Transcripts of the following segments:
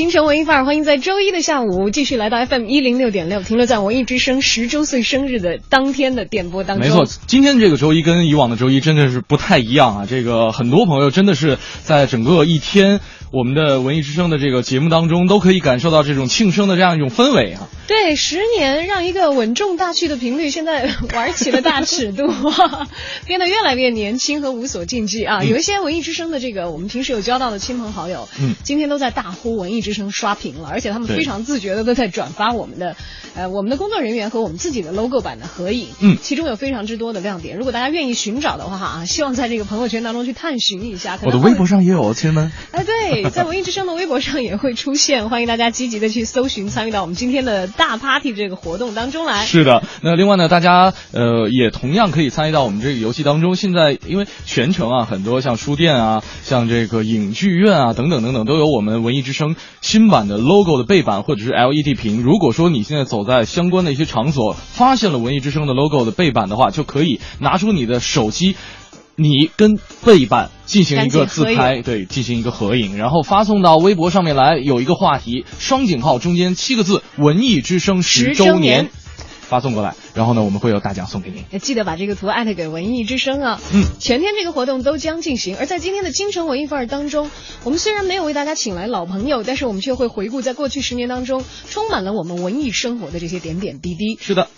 精神文艺范儿，欢迎在周一的下午继续来到 FM 一零六点六，停留在文艺之声十周岁生日的当天的电波当中。没错，今天这个周一跟以往的周一真的是不太一样啊！这个很多朋友真的是在整个一天。我们的文艺之声的这个节目当中，都可以感受到这种庆生的这样一种氛围啊。对，十年让一个稳重大气的频率，现在玩起了大尺度，变得越来越年轻和无所禁忌啊。有一些文艺之声的这个我们平时有交到的亲朋好友，嗯，今天都在大呼文艺之声刷屏了，而且他们非常自觉的都在转发我们的，呃，我们的工作人员和我们自己的 logo 版的合影，嗯，其中有非常之多的亮点。如果大家愿意寻找的话啊，希望在这个朋友圈当中去探寻一下。我的微博上也有，亲们。哎，对。在文艺之声的微博上也会出现，欢迎大家积极的去搜寻，参与到我们今天的大 party 这个活动当中来。是的，那另外呢，大家呃也同样可以参与到我们这个游戏当中。现在因为全程啊，很多像书店啊，像这个影剧院啊等等等等，都有我们文艺之声新版的 logo 的背板或者是 LED 屏。如果说你现在走在相关的一些场所，发现了文艺之声的 logo 的背板的话，就可以拿出你的手机。你跟背板进行一个自拍，对，进行一个合影，然后发送到微博上面来，有一个话题，双井号中间七个字“文艺之声十周年”，发送过来，然后呢，我们会有大奖送给您。记得把这个图艾特给文艺之声啊。嗯，全天这个活动都将进行。而在今天的京城文艺范儿当中，我们虽然没有为大家请来老朋友，但是我们却会回顾在过去十年当中充满了我们文艺生活的这些点点滴滴。是的，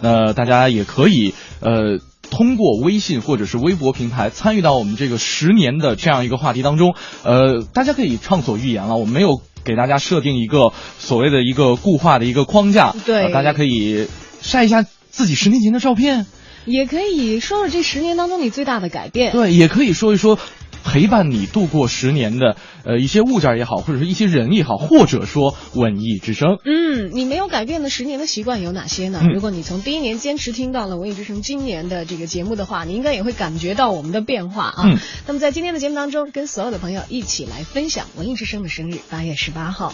那大家也可以呃。通过微信或者是微博平台参与到我们这个十年的这样一个话题当中，呃，大家可以畅所欲言了。我们没有给大家设定一个所谓的一个固化的一个框架，对，大家可以晒一下自己十年前的照片，也可以说说这十年当中你最大的改变，对，也可以说一说。陪伴你度过十年的呃一些物件也好，或者是一些人也好，或者说文艺之声。嗯，你没有改变的十年的习惯有哪些呢？如果你从第一年坚持听到了文艺之声今年的这个节目的话，你应该也会感觉到我们的变化啊。那么在今天的节目当中，跟所有的朋友一起来分享文艺之声的生日，八月十八号。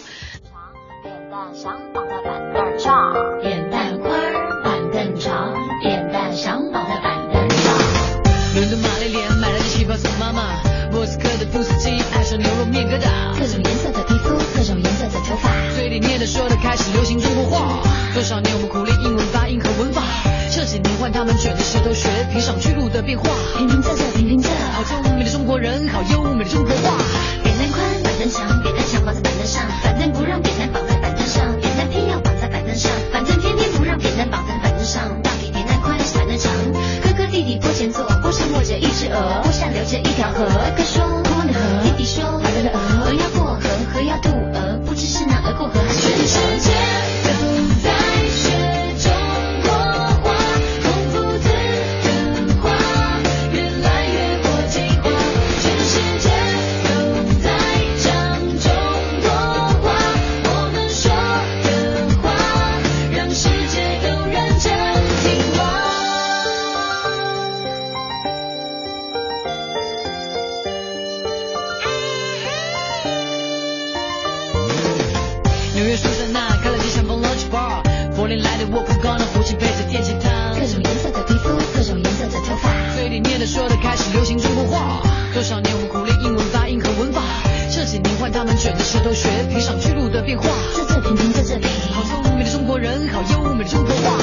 扁担想绑在板凳上，扁担宽，板凳长，里念的说的开始流行中国话。多少年我们苦练英文发音和文法，这几年换他们卷着舌头学评上去路的变化。平平仄仄平平仄，好聪明的中国人，好优美的中国话。扁担宽，板凳长，扁担长绑在板凳上，板凳不让扁担绑在板凳上，扁担偏要绑在板凳上，板凳偏偏不让扁担绑在板凳上。到底扁担宽还是板凳长？哥哥弟弟坡前坐，坡上卧着一只鹅，坡下流着一条河。哇，这是我还是。音乐书在那开了几扇 polo bar，柏林来的沃夫康纳夫妻背着电吉他，各种颜色的皮肤，各种颜色的头发，嘴里念的说的开始流行中国话。多少年我们苦练英文发音和文法，这几年换他们卷着舌头学，披上去鹿的变化，就这平平在这里。好聪明的中国人，好优美的中国话。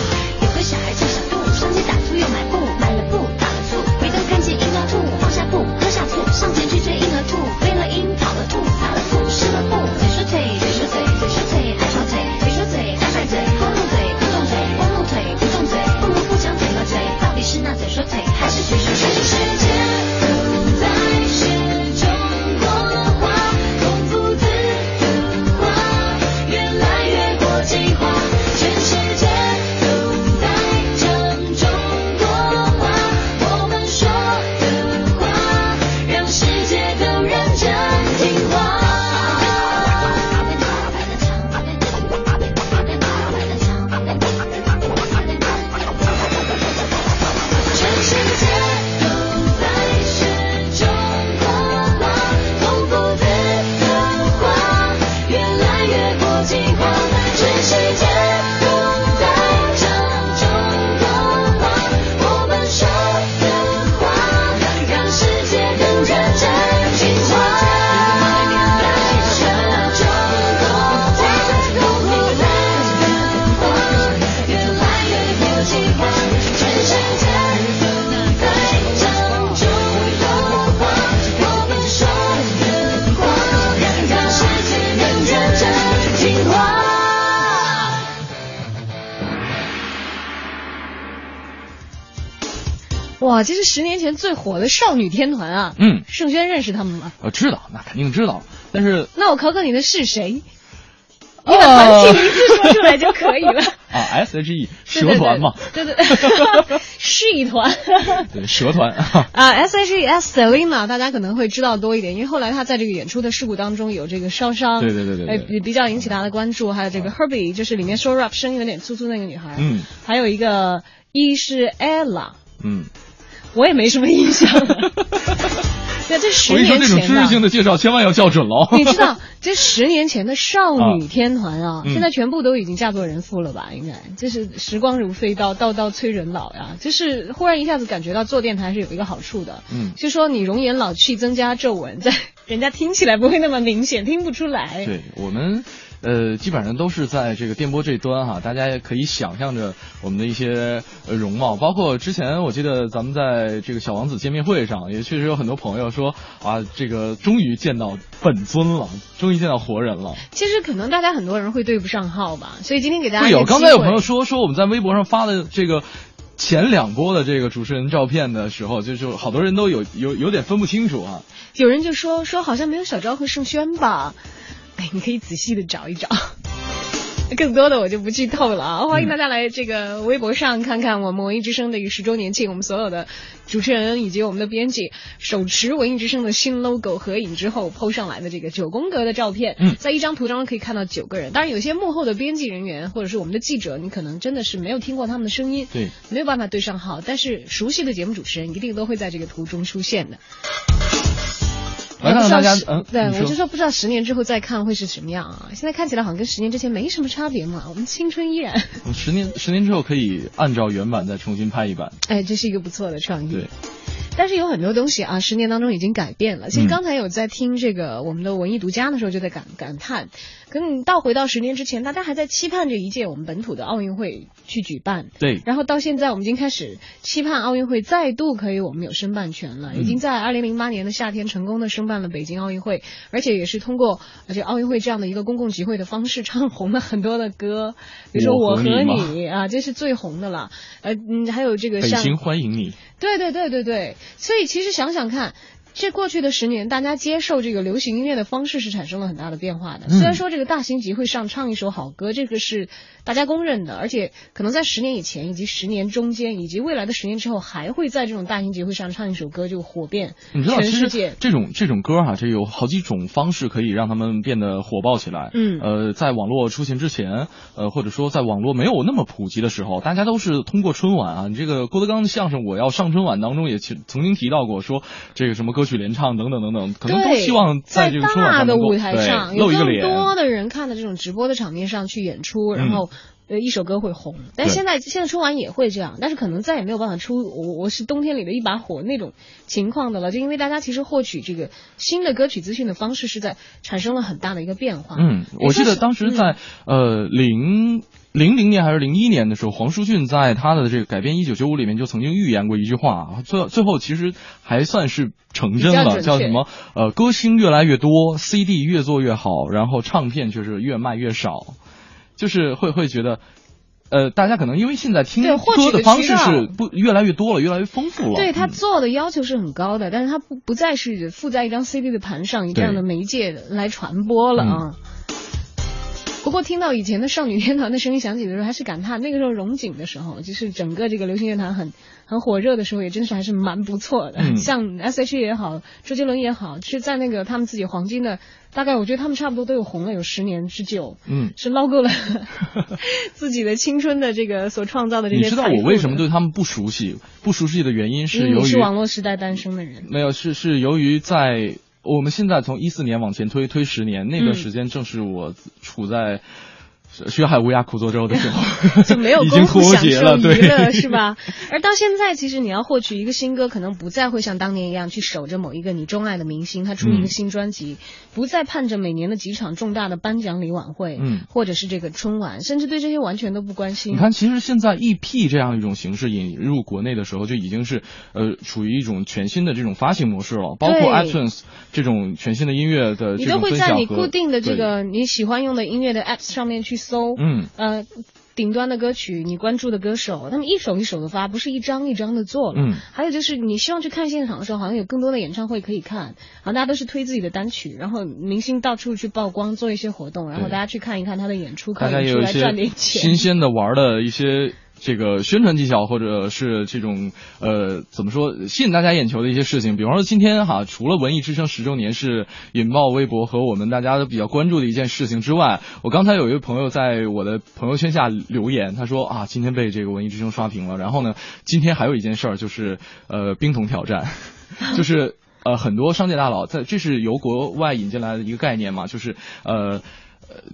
十年前最火的少女天团啊！嗯，盛轩认识他们吗？我知道，那肯定知道。但是，那我考考你的是谁？你把团体名字说出来就可以了。啊，S H E 蛇团嘛。对对，是一团。对，蛇团。啊，S H E S Selina，大家可能会知道多一点，因为后来她在这个演出的事故当中有这个烧伤。对对对对。比比较引起大家的关注，还有这个 Herbie，就是里面说 rap 声音有点粗粗那个女孩。嗯。还有一个一是 Ella。嗯。我也没什么印象。对，这十年前的。这种知识性的介绍千万要校准喽。你知道，这十年前的少女天团啊，现在全部都已经嫁作人妇了吧？应该，就是时光如飞刀，刀刀催人老呀。就是忽然一下子感觉到做电台是有一个好处的，嗯，就说你容颜老去，增加皱纹，在人家听起来不会那么明显，听不出来。对我们。呃，基本上都是在这个电波这端哈，大家也可以想象着我们的一些呃容貌，包括之前我记得咱们在这个小王子见面会上，也确实有很多朋友说啊，这个终于见到本尊了，终于见到活人了。其实可能大家很多人会对不上号吧，所以今天给大家有刚才有朋友说说我们在微博上发的这个前两波的这个主持人照片的时候，就是好多人都有有有点分不清楚啊。有人就说说好像没有小昭和盛轩吧。哎，你可以仔细的找一找，更多的我就不剧透了啊！欢迎大家来这个微博上看看我们文艺之声的一个十周年庆，我们所有的主持人以及我们的编辑手持文艺之声的新 logo 合影之后，PO 上来的这个九宫格的照片，嗯，在一张图当中可以看到九个人。当然，有些幕后的编辑人员或者是我们的记者，你可能真的是没有听过他们的声音，对，没有办法对上号，但是熟悉的节目主持人一定都会在这个图中出现的。来看看大家，嗯，对我就说不知道十年之后再看会是什么样啊？现在看起来好像跟十年之前没什么差别嘛。我们青春依然。十年十年之后可以按照原版再重新拍一版。哎，这是一个不错的创意。对。但是有很多东西啊，十年当中已经改变了。其实刚才有在听这个我们的文艺独家的时候，就在感感叹。可能你倒回到十年之前，大家还在期盼着一届我们本土的奥运会去举办。对。然后到现在，我们已经开始期盼奥运会再度可以我们有申办权了。已经在二零零八年的夏天成功的申办了北京奥运会，而且也是通过而且奥运会这样的一个公共集会的方式，唱红了很多的歌，比如说我和你啊，这是最红的了。呃嗯，还有这个像北京欢迎你。对对对对对，所以其实想想看。这过去的十年，大家接受这个流行音乐的方式是产生了很大的变化的。虽然说这个大型集会上唱一首好歌，这个是大家公认的，而且可能在十年以前，以及十年中间，以及未来的十年之后，还会在这种大型集会上唱一首歌就火遍全世界。这种这种歌哈，这有好几种方式可以让他们变得火爆起来。嗯，呃，在网络出现之前，呃，或者说在网络没有那么普及的时候，大家都是通过春晚啊。你这个郭德纲的相声《我要上春晚》当中也曾经提到过，说这个什么歌曲联唱等等等等，可能都希望在这个春晚的舞台上露一个脸，更多的人看的这种直播的场面上去演出，然后。呃，一首歌会红，但现在现在春晚也会这样，但是可能再也没有办法出我我是冬天里的一把火那种情况的了，就因为大家其实获取这个新的歌曲资讯的方式是在产生了很大的一个变化。嗯，我记得当时在呃零零零年还是零一年的时候，黄舒骏在他的这个改编一九九五里面就曾经预言过一句话，最最后其实还算是成真了，叫什么？呃，歌星越来越多，CD 越做越好，然后唱片却是越卖越少。就是会会觉得，呃，大家可能因为现在听歌的方式是不越来越多了，越来越丰富了。对他做的要求是很高的，但是他不不再是附在一张 CD 的盘上以这样的媒介来传播了啊。不过听到以前的少女天团的声音响起的时候，还是感叹那个时候荣景的时候，就是整个这个流行乐坛很很火热的时候，也真是还是蛮不错的。像 S.H.E 也好，周杰伦也好，是在那个他们自己黄金的。大概我觉得他们差不多都有红了有十年之久，嗯，是捞够了 自己的青春的这个所创造的这些。你知道我为什么对他们不熟悉？不熟悉的原因是由于是网络时代诞生的人。没有，是是由于在我们现在从一四年往前推推十年，那段时间正是我处在。学海无涯苦作舟的时候，就没有 功夫享受娱乐，是吧？而到现在，其实你要获取一个新歌，可能不再会像当年一样去守着某一个你钟爱的明星，他出一个新专辑，不再盼着每年的几场重大的颁奖礼晚会，嗯，或者是这个春晚，甚至对这些完全都不关心。你看，其实现在 EP 这样一种形式引入国内的时候，就已经是呃处于一种全新的这种发行模式了，包括 iTunes 这种全新的音乐的你都会在你固定的这个你喜欢用的音乐的 Apps 上面去搜，嗯，呃。顶端的歌曲，你关注的歌手，他们一首一首的发，不是一张一张的做了。嗯。还有就是你希望去看现场的时候，好像有更多的演唱会可以看，好，大家都是推自己的单曲，然后明星到处去曝光，做一些活动，然后大家去看一看他的演出，可以出来赚点钱。新鲜的玩的一些。这个宣传技巧，或者是这种呃，怎么说吸引大家眼球的一些事情，比方说今天哈，除了文艺之声十周年是引爆微博和我们大家都比较关注的一件事情之外，我刚才有一位朋友在我的朋友圈下留言，他说啊，今天被这个文艺之声刷屏了。然后呢，今天还有一件事儿就是呃，冰桶挑战，就是呃，很多商界大佬在，这是由国外引进来的一个概念嘛，就是呃。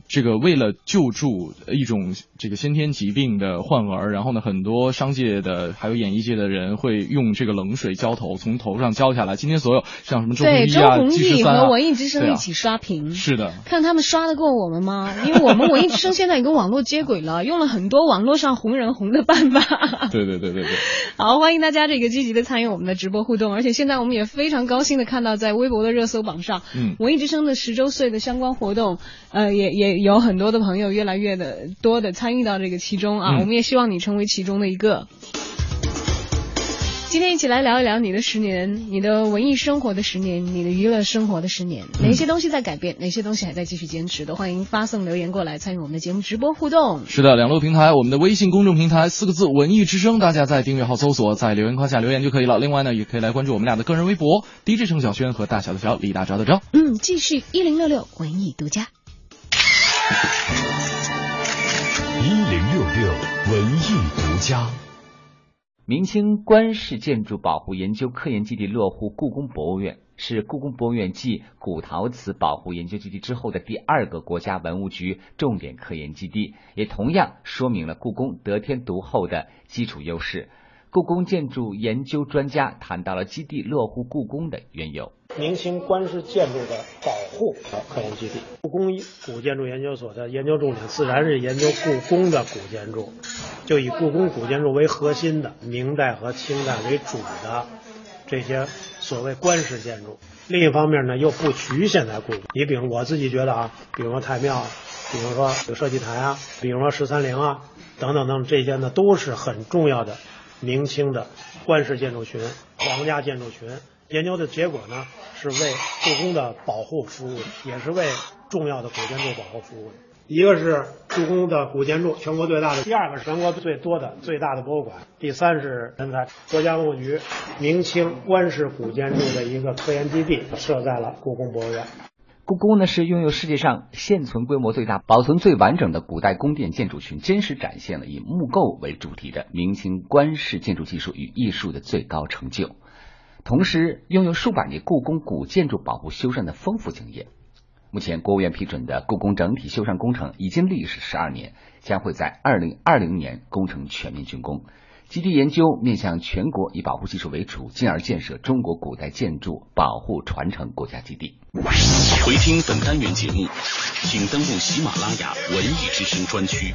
这个为了救助一种这个先天疾病的患儿，然后呢，很多商界的还有演艺界的人会用这个冷水浇头，从头上浇下来。今天所有像什么周鸿祎啊、纪十三和文艺之声一起刷屏，是的，看他们刷得过我们吗？因为我们文艺之声现在也跟网络接轨了，用了很多网络上红人红的办法。对对对对对。好，欢迎大家这个积极的参与我们的直播互动，而且现在我们也非常高兴的看到在微博的热搜榜上，嗯，文艺之声的十周岁的相关活动，呃，也也。有很多的朋友越来越的多的参与到这个其中啊，我们也希望你成为其中的一个。今天一起来聊一聊你的十年，你的文艺生活的十年，你的娱乐生活的十年，哪些东西在改变，哪些东西还在继续坚持的？欢迎发送留言过来参与我们的节目直播互动。是的，两路平台，我们的微信公众平台四个字“文艺之声”，大家在订阅号搜索，在留言框下留言就可以了。另外呢，也可以来关注我们俩的个人微博：DJ 程小轩和大小的小李大钊的钊。嗯，继续一零六六文艺独家。一零六六文艺独家，明清官式建筑保护研究科研基地落户故宫博物院，是故宫博物院继古陶瓷保护研究基地之后的第二个国家文物局重点科研基地，也同样说明了故宫得天独厚的基础优势。故宫建筑研究专家谈到了基地落户故宫的缘由。明清官式建筑的保护和科研基地，故宫古建筑研究所的研究重点自然是研究故宫的古建筑，就以故宫古建筑为核心的明代和清代为主的这些所谓官式建筑。另一方面呢，又不局限在故宫。你比如我自己觉得啊，比如说太庙，比如说有设计台啊，比如说十三陵啊，等等等这些呢，都是很重要的。明清的官式建筑群、皇家建筑群研究的结果呢，是为故宫的保护服务，也是为重要的古建筑保护服务。一个是故宫的古建筑全国最大的，第二个是全国最多的最大的博物馆，第三是人才。国家文物局明清官式古建筑的一个科研基地设在了故宫博物院。故宫呢是拥有世界上现存规模最大、保存最完整的古代宫殿建筑群，真实展现了以木构为主题的明清官式建筑技术与艺术的最高成就，同时拥有数百年故宫古建筑保护修缮的丰富经验。目前，国务院批准的故宫整体修缮工程已经历时十二年，将会在二零二零年工程全面竣工。基地研究面向全国，以保护技术为主，进而建设中国古代建筑保护传承国家基地。回听本单元节目，请登录喜马拉雅文艺之声专区。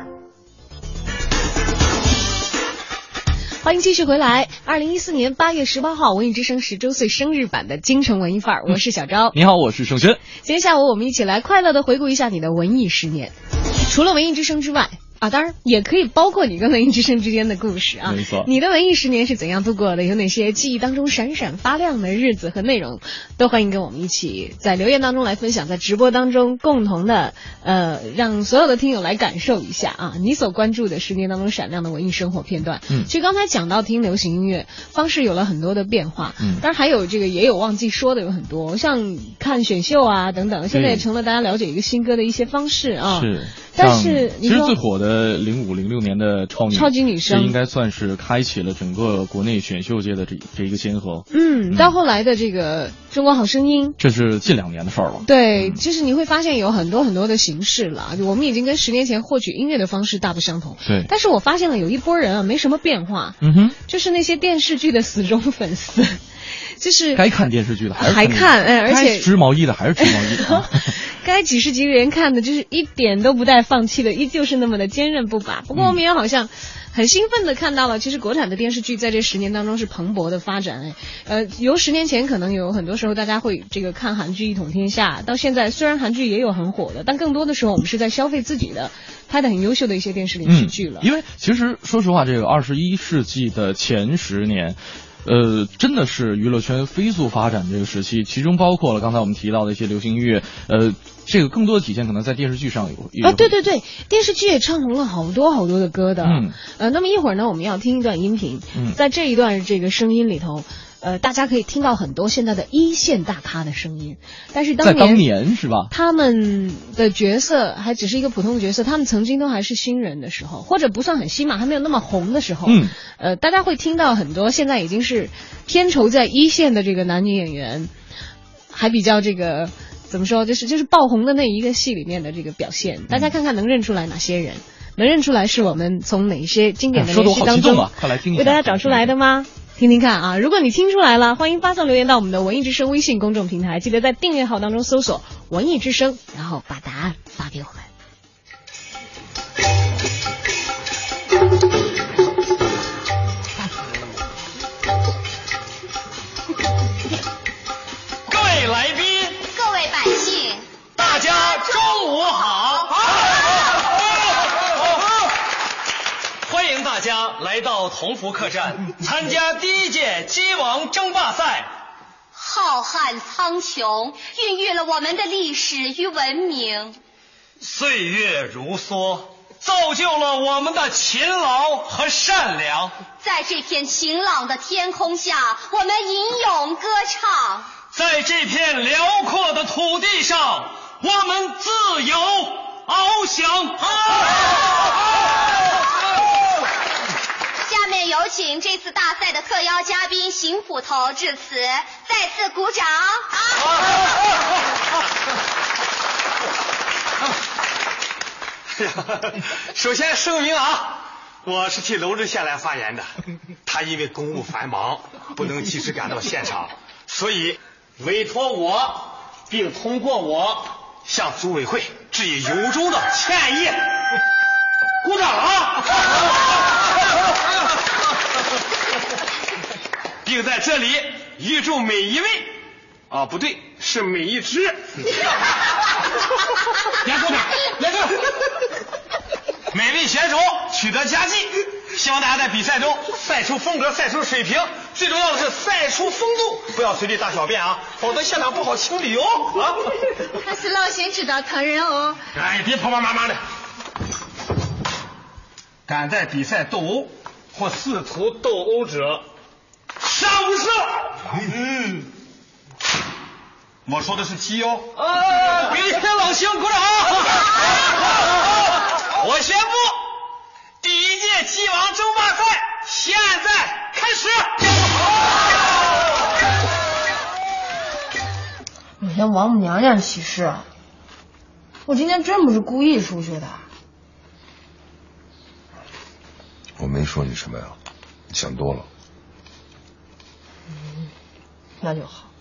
欢迎继续回来。二零一四年八月十八号，文艺之声十周岁生日版的京城文艺范儿，我是小昭。你好，我是盛轩。今天下午我们一起来快乐的回顾一下你的文艺十年。除了文艺之声之外。啊，当然也可以包括你跟文艺之声之间的故事啊。没错，你的文艺十年是怎样度过的？有哪些记忆当中闪闪发亮的日子和内容？都欢迎跟我们一起在留言当中来分享，在直播当中共同的呃，让所有的听友来感受一下啊，你所关注的十年当中闪亮的文艺生活片段。嗯，其实刚才讲到听流行音乐方式有了很多的变化，嗯，当然还有这个也有忘记说的有很多，像看选秀啊等等，现在也成了大家了解一个新歌的一些方式啊。是。但是，其实最火的零五零六年的超女超级女声，这应该算是开启了整个国内选秀界的这这一个先河。嗯，到后来的这个中国好声音，这是近两年的事儿了。对，就是你会发现有很多很多的形式了，我们已经跟十年前获取音乐的方式大不相同。对，但是我发现了有一波人啊，没什么变化。嗯哼，就是那些电视剧的死忠粉丝。就是该看电视剧的还是还看，哎，而且织毛衣的还是织毛衣，该几十集连看的，就是一点都不带放弃的，依旧是那么的坚韧不拔。不过我们也好像很兴奋的看到了，其实国产的电视剧在这十年当中是蓬勃的发展。哎，呃，由十年前可能有很多时候大家会这个看韩剧一统天下，到现在虽然韩剧也有很火的，但更多的时候我们是在消费自己的拍的很优秀的一些电视连续剧了。因为其实说实话，这个二十一世纪的前十年。呃，真的是娱乐圈飞速发展这个时期，其中包括了刚才我们提到的一些流行音乐，呃，这个更多的体现可能在电视剧上有。啊，对对对，电视剧也唱红了好多好多的歌的。嗯。呃，那么一会儿呢，我们要听一段音频。嗯。在这一段这个声音里头。呃，大家可以听到很多现在的一线大咖的声音，但是当年在当年是吧？他们的角色还只是一个普通的角色，他们曾经都还是新人的时候，或者不算很新嘛，还没有那么红的时候。嗯。呃，大家会听到很多现在已经是片酬在一线的这个男女演员，还比较这个怎么说，就是就是爆红的那一个戏里面的这个表现。大家看看能认出来哪些人？能认出来是我们从哪些经典的连续当中快来听为大家找出来的吗？听听看啊！如果你听出来了，欢迎发送留言到我们的文艺之声微信公众平台，记得在订阅号当中搜索“文艺之声”，然后把答案发给我们。家来到同福客栈，参加第一届鸡王争霸赛。浩瀚苍穹，孕育了我们的历史与文明；岁月如梭，造就了我们的勤劳和善良。在这片晴朗的天空下，我们吟咏歌唱；在这片辽阔的土地上，我们自由翱翔。下 面有请这次大赛的特邀嘉宾邢捕头致辞，再次鼓掌。好 首先声明啊，我是替娄知县来发言的，他因为公务繁忙，不能及时赶到现场，所以委托我，并通过我向组委会致以由衷的歉意。鼓掌啊！并在这里预祝每一位，啊不对，是每一只。严肃点，严肃。每位选手取得佳绩，希望大家在比赛中赛出风格，赛出水平，最重要的是赛出风度，不要随地大小便啊，否则现场不好清理哦。啊，他是老先知道疼人哦。哎，别婆婆妈妈的。敢在比赛斗殴或试图斗殴者。杀无赦！嗯，我说的是鸡哦。啊，给天老兄鼓掌！我宣布，第一届鸡王争霸赛现在开始。天王母娘娘起誓，我今天真不是故意出去的。我没说你什么呀，你想多了。嗯，那就好。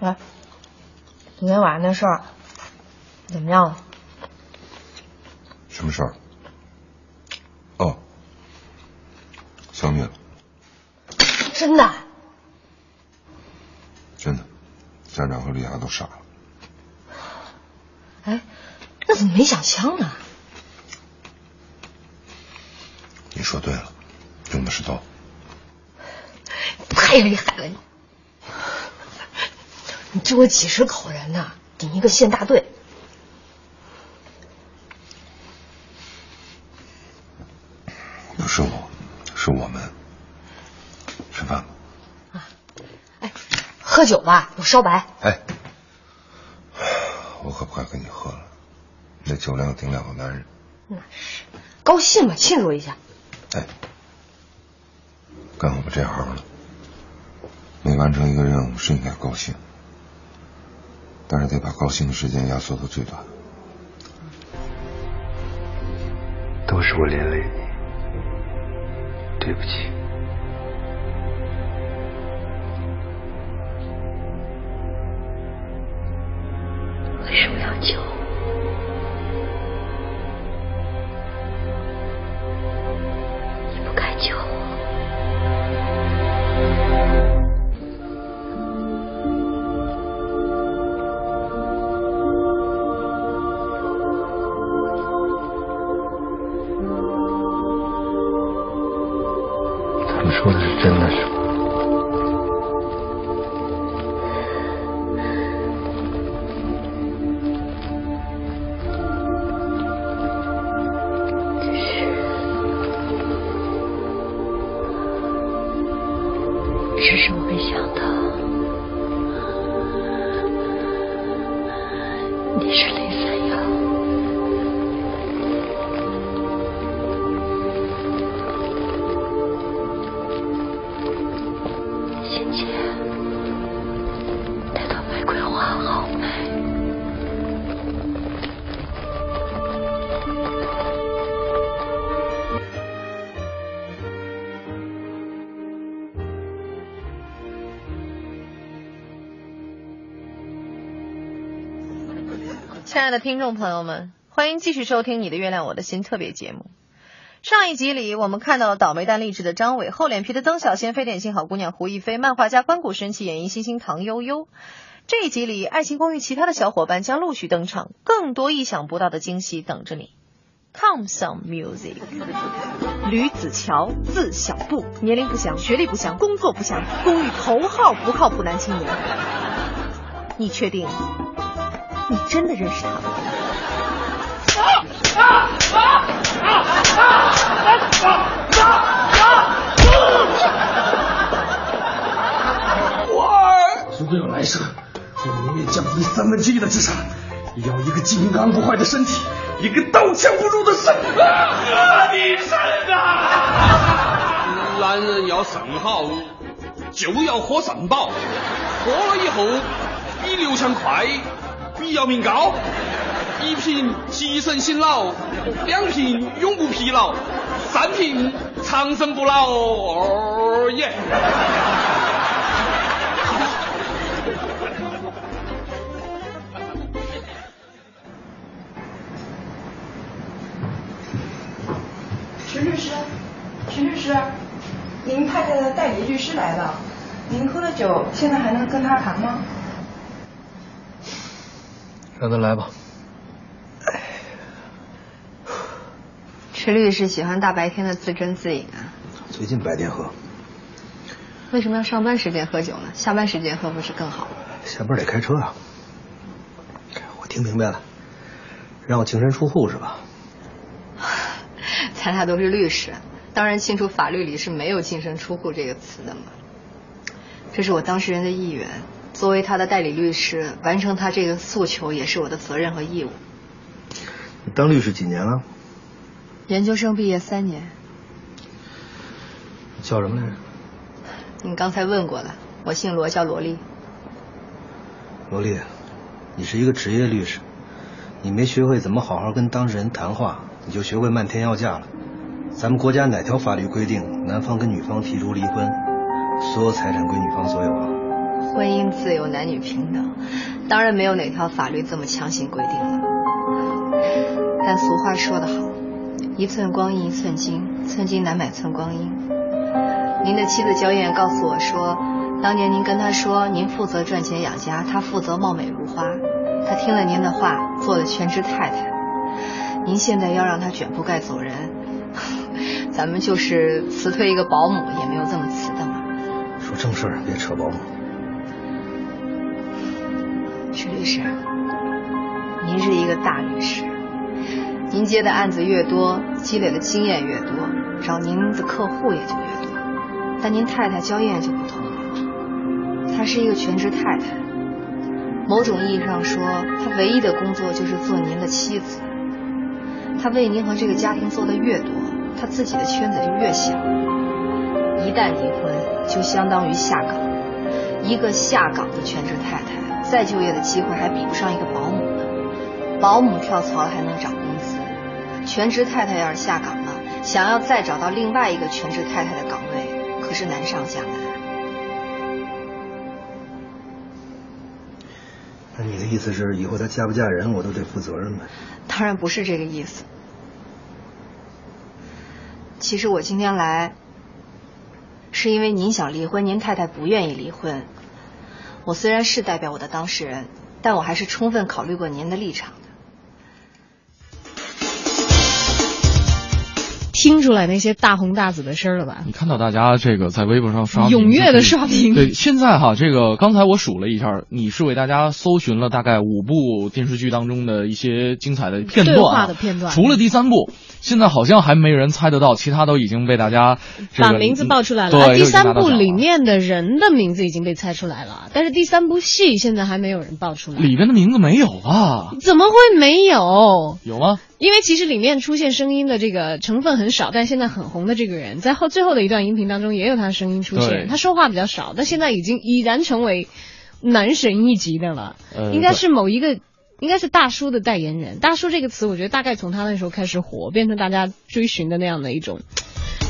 哎，昨天晚上那事儿怎么样了？什么事儿？哦，消灭了。真的？真的，站长和丽亚都傻了。哎，那怎么没响枪呢？你说对了，用的是刀。太厉害了你！你救我几十口人呢，顶一个县大队。不是我，是我们。吃饭吧。啊，哎，喝酒吧，有烧白。哎，我可不敢跟你喝了，那酒量顶两个男人。那是，高兴嘛，庆祝一下。干我们这行的，每完成一个任务是应该高兴，但是得把高兴的时间压缩到最短。都是我连累你，对不起。说的是真的是。的听众朋友们，欢迎继续收听《你的月亮我的心》特别节目。上一集里，我们看到了倒霉蛋励志的张伟、厚脸皮的曾小贤、非典型好姑娘胡一菲、漫画家关谷神奇演绎星星唐悠悠。这一集里，《爱情公寓》其他的小伙伴将陆续登场，更多意想不到的惊喜等着你。Come some music。吕子乔，字小布，年龄不详，学历不详，工作不详，公寓头号不靠谱男青年。你确定？你真的认识他吗？我儿，如果有来生，我宁愿降低三分之一的智商，也要一个金刚不坏的身体，一个刀枪不入的身。喝你肾啊！男人要肾好，就要喝肾宝，喝了以后比刘强快，比姚明高。一瓶提神醒脑，两瓶永不疲劳，三瓶长生不老。哦耶！陈律师，陈律师，您太太的代理律师来了，您喝了酒，现在还能跟他谈吗？让他来吧。池律师喜欢大白天的自斟自饮啊？最近白天喝。为什么要上班时间喝酒呢？下班时间喝不是更好？下班得开车啊。我听明白了，让我净身出户是吧？咱俩都是律师，当然清楚法律里是没有净身出户这个词的嘛。这是我当事人的意愿，作为他的代理律师，完成他这个诉求也是我的责任和义务。你当律师几年了？研究生毕业三年。叫什么来着？你刚才问过了，我姓罗，叫罗丽。罗丽，你是一个职业律师，你没学会怎么好好跟当事人谈话，你就学会漫天要价了。咱们国家哪条法律规定男方跟女方提出离婚，所有财产归女方所有啊？婚姻自由，男女平等，当然没有哪条法律这么强行规定了。但俗话说得好，一寸光阴一寸金，寸金难买寸光阴。您的妻子焦艳告诉我说，当年您跟她说您负责赚钱养家，她负责貌美如花。她听了您的话，做了全职太太。您现在要让她卷铺盖走人，咱们就是辞退一个保姆也没有这么辞的嘛。说正事儿，别扯保姆。徐律师，您是一个大律师，您接的案子越多，积累的经验越多，找您的客户也就越多。但您太太焦艳就不同了，她是一个全职太太，某种意义上说，她唯一的工作就是做您的妻子。她为您和这个家庭做的越多，她自己的圈子就越小。一旦离婚，就相当于下岗。一个下岗的全职太太，再就业的机会还比不上一个保姆呢。保姆跳槽还能涨工资，全职太太要是下岗了，想要再找到另外一个全职太太的岗位，可是难上加难。那你的意思是，以后她嫁不嫁人，我都得负责任呗？当然不是这个意思。其实我今天来，是因为您想离婚，您太太不愿意离婚。我虽然是代表我的当事人，但我还是充分考虑过您的立场。听出来那些大红大紫的声了吧？你看到大家这个在微博上刷踊跃的刷屏。对，现在哈，这个刚才我数了一下，你是为大家搜寻了大概五部电视剧当中的一些精彩的片段、对话的片段。除了第三部，现在好像还没人猜得到，其他都已经被大家把名字报出来了。对，第三部里面的人的名字已经被猜出来了，但是第三部戏现在还没有人报出来。里边的名字没有啊？怎么会没有？有吗？因为其实里面出现声音的这个成分很少，但现在很红的这个人，在后最后的一段音频当中也有他的声音出现。他说话比较少，但现在已经已然成为男神一级的了。呃、应该是某一个，应该是大叔的代言人。大叔这个词，我觉得大概从他那时候开始火，变成大家追寻的那样的一种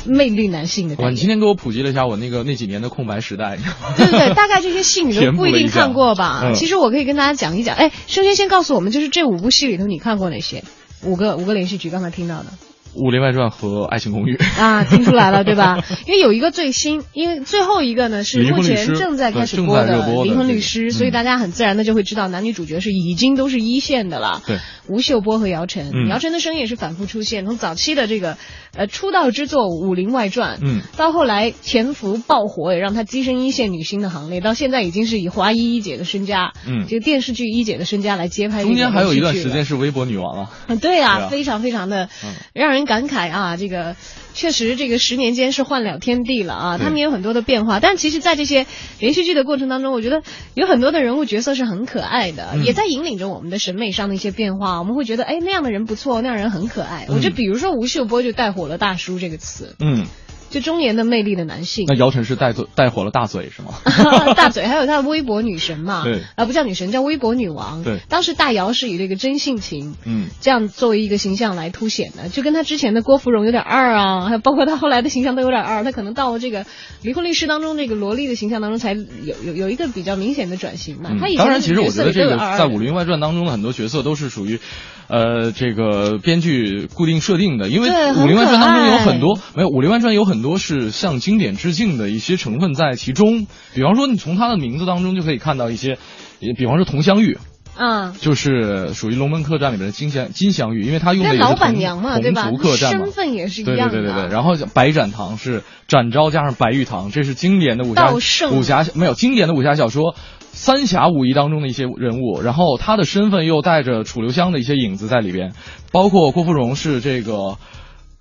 魅力男性的。哇，你今天给我普及了一下我那个那几年的空白时代。对对对，大概这些戏你都 不一定看过吧？嗯、其实我可以跟大家讲一讲。哎，生轩先告诉我们，就是这五部戏里头你看过哪些？五个五个连续局，刚才听到的。《武林外传》和《爱情公寓》啊，听出来了对吧？因为有一个最新，因为最后一个呢是目前正在开始播的《离婚律师》，所以大家很自然的就会知道男女主角是已经都是一线的了。对，吴秀波和姚晨，嗯、姚晨的声音也是反复出现，从早期的这个呃出道之作《武林外传》，嗯，到后来潜伏爆火，也让她跻身一线女星的行列，到现在已经是以华谊一姐的身家，嗯，这个电视剧一姐的身家来接拍。中间还有一段时间是微博女王啊。嗯，对啊，对啊非常非常的嗯让人感慨啊。这个确实，这个十年间是换了天地了啊！他们也有很多的变化，但其实，在这些连续剧的过程当中，我觉得有很多的人物角色是很可爱的，嗯也在引领着我们的审美上的一些变化。我们会觉得，哎，那样的人不错，那样人很可爱。嗯我觉得，比如说吴秀波就带火了“大叔”这个词，嗯，就中年的魅力的男性那。姚晨是带嘴带火了大嘴是吗？大嘴，还有他的微博女神嘛？对啊，不叫女神，叫微博女王。对当时大姚是以这个真性情，嗯，这样作为一个形象来凸显的，就跟他之前的郭芙蓉有点二啊，还有包括他后来的形象都有点二。他可能到了这个离婚律师当中，这个萝莉的形象当中，才有有有一个比较明显的转型嘛。嗯他以前当然，其实我觉得这个在《武林外传》当中的很多角色都是属于，呃，这个编剧固定设定的，因为《武林外传》当中有很多没有，《武林外传》有很多是向经典致敬的一些成分在其中。比方说，你从他的名字当中就可以看到一些，也比方说佟湘玉。嗯。就是属于《龙门客栈》里面的金香金镶玉，因为他用的也是那老板同娘嘛，对吧客栈嘛身，份也是一对样的。对对对对，然后白展堂是展昭加上白玉堂，这是经典的武侠武侠没有经典的武侠小说。三侠五义当中的一些人物，然后他的身份又带着楚留香的一些影子在里边，包括郭芙蓉是这个。